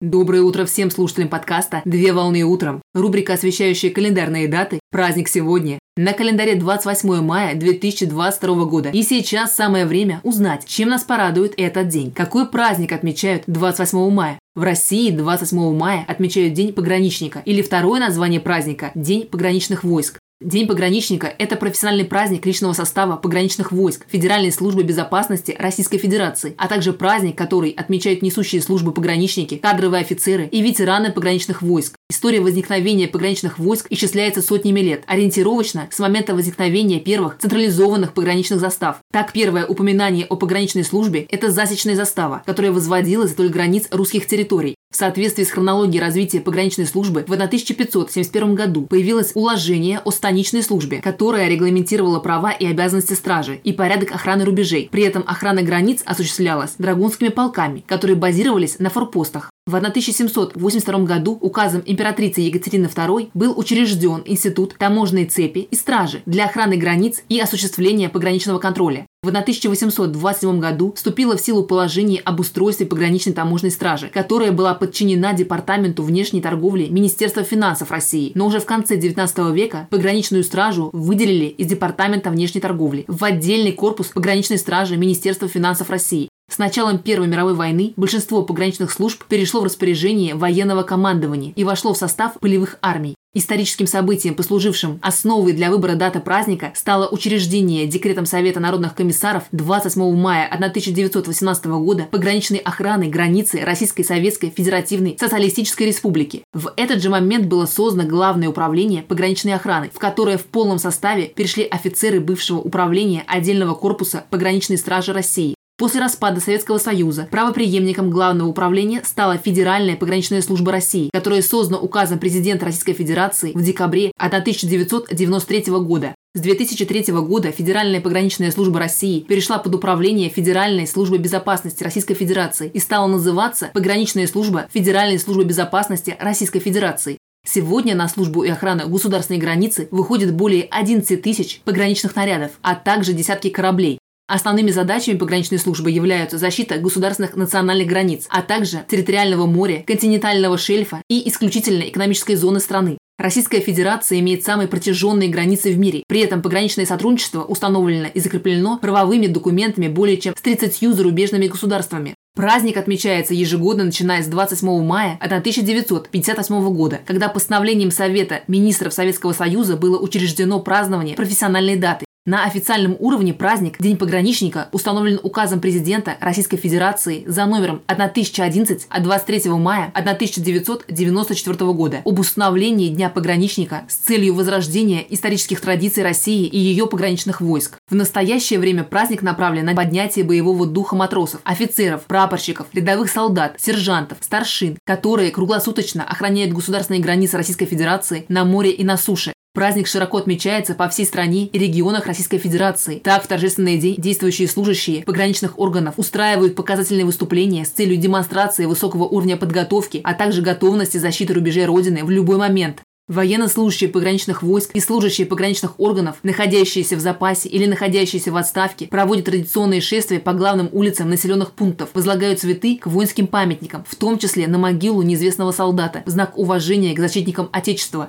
Доброе утро всем слушателям подкаста «Две волны утром». Рубрика, освещающая календарные даты. Праздник сегодня. На календаре 28 мая 2022 года. И сейчас самое время узнать, чем нас порадует этот день. Какой праздник отмечают 28 мая? В России 28 мая отмечают День пограничника или второе название праздника – День пограничных войск. День пограничника – это профессиональный праздник личного состава пограничных войск Федеральной службы безопасности Российской Федерации, а также праздник, который отмечают несущие службы пограничники, кадровые офицеры и ветераны пограничных войск. История возникновения пограничных войск исчисляется сотнями лет, ориентировочно с момента возникновения первых централизованных пограничных застав. Так, первое упоминание о пограничной службе – это засечная застава, которая возводилась вдоль границ русских территорий. В соответствии с хронологией развития пограничной службы в 1571 году появилось уложение о станичной службе, которое регламентировало права и обязанности стражи и порядок охраны рубежей. При этом охрана границ осуществлялась драгунскими полками, которые базировались на форпостах. В 1782 году указом императрицы Екатерины II был учрежден Институт таможенной цепи и стражи для охраны границ и осуществления пограничного контроля. В 1827 году вступило в силу положение об устройстве пограничной таможенной стражи, которая была подчинена Департаменту внешней торговли Министерства финансов России. Но уже в конце 19 века пограничную стражу выделили из Департамента внешней торговли в отдельный корпус пограничной стражи Министерства финансов России. С началом Первой мировой войны большинство пограничных служб перешло в распоряжение военного командования и вошло в состав полевых армий. Историческим событием, послужившим основой для выбора даты праздника, стало учреждение декретом Совета народных комиссаров 27 мая 1918 года пограничной охраны границы Российской Советской Федеративной Социалистической Республики. В этот же момент было создано Главное управление пограничной охраны, в которое в полном составе перешли офицеры бывшего управления отдельного корпуса пограничной стражи России. После распада Советского Союза правоприемником Главного управления стала Федеральная пограничная служба России, которая создана указом президента Российской Федерации в декабре 1993 года. С 2003 года Федеральная пограничная служба России перешла под управление Федеральной службы безопасности Российской Федерации и стала называться Пограничная служба Федеральной службы безопасности Российской Федерации. Сегодня на службу и охрану государственной границы выходит более 11 тысяч пограничных нарядов, а также десятки кораблей. Основными задачами пограничной службы являются защита государственных национальных границ, а также территориального моря, континентального шельфа и исключительной экономической зоны страны. Российская Федерация имеет самые протяженные границы в мире. При этом пограничное сотрудничество установлено и закреплено правовыми документами более чем с 30 зарубежными государствами. Праздник отмечается ежегодно, начиная с 28 мая 1958 года, когда постановлением Совета министров Советского Союза было учреждено празднование профессиональной даты на официальном уровне праздник День пограничника установлен указом президента Российской Федерации за номером 1011 от 23 мая 1994 года об установлении Дня пограничника с целью возрождения исторических традиций России и ее пограничных войск. В настоящее время праздник направлен на поднятие боевого духа матросов, офицеров, прапорщиков, рядовых солдат, сержантов, старшин, которые круглосуточно охраняют государственные границы Российской Федерации на море и на суше, Праздник широко отмечается по всей стране и регионах Российской Федерации. Так, в торжественный день действующие служащие пограничных органов устраивают показательные выступления с целью демонстрации высокого уровня подготовки, а также готовности защиты рубежей Родины в любой момент. Военнослужащие пограничных войск и служащие пограничных органов, находящиеся в запасе или находящиеся в отставке, проводят традиционные шествия по главным улицам населенных пунктов, возлагают цветы к воинским памятникам, в том числе на могилу неизвестного солдата, в знак уважения к защитникам Отечества.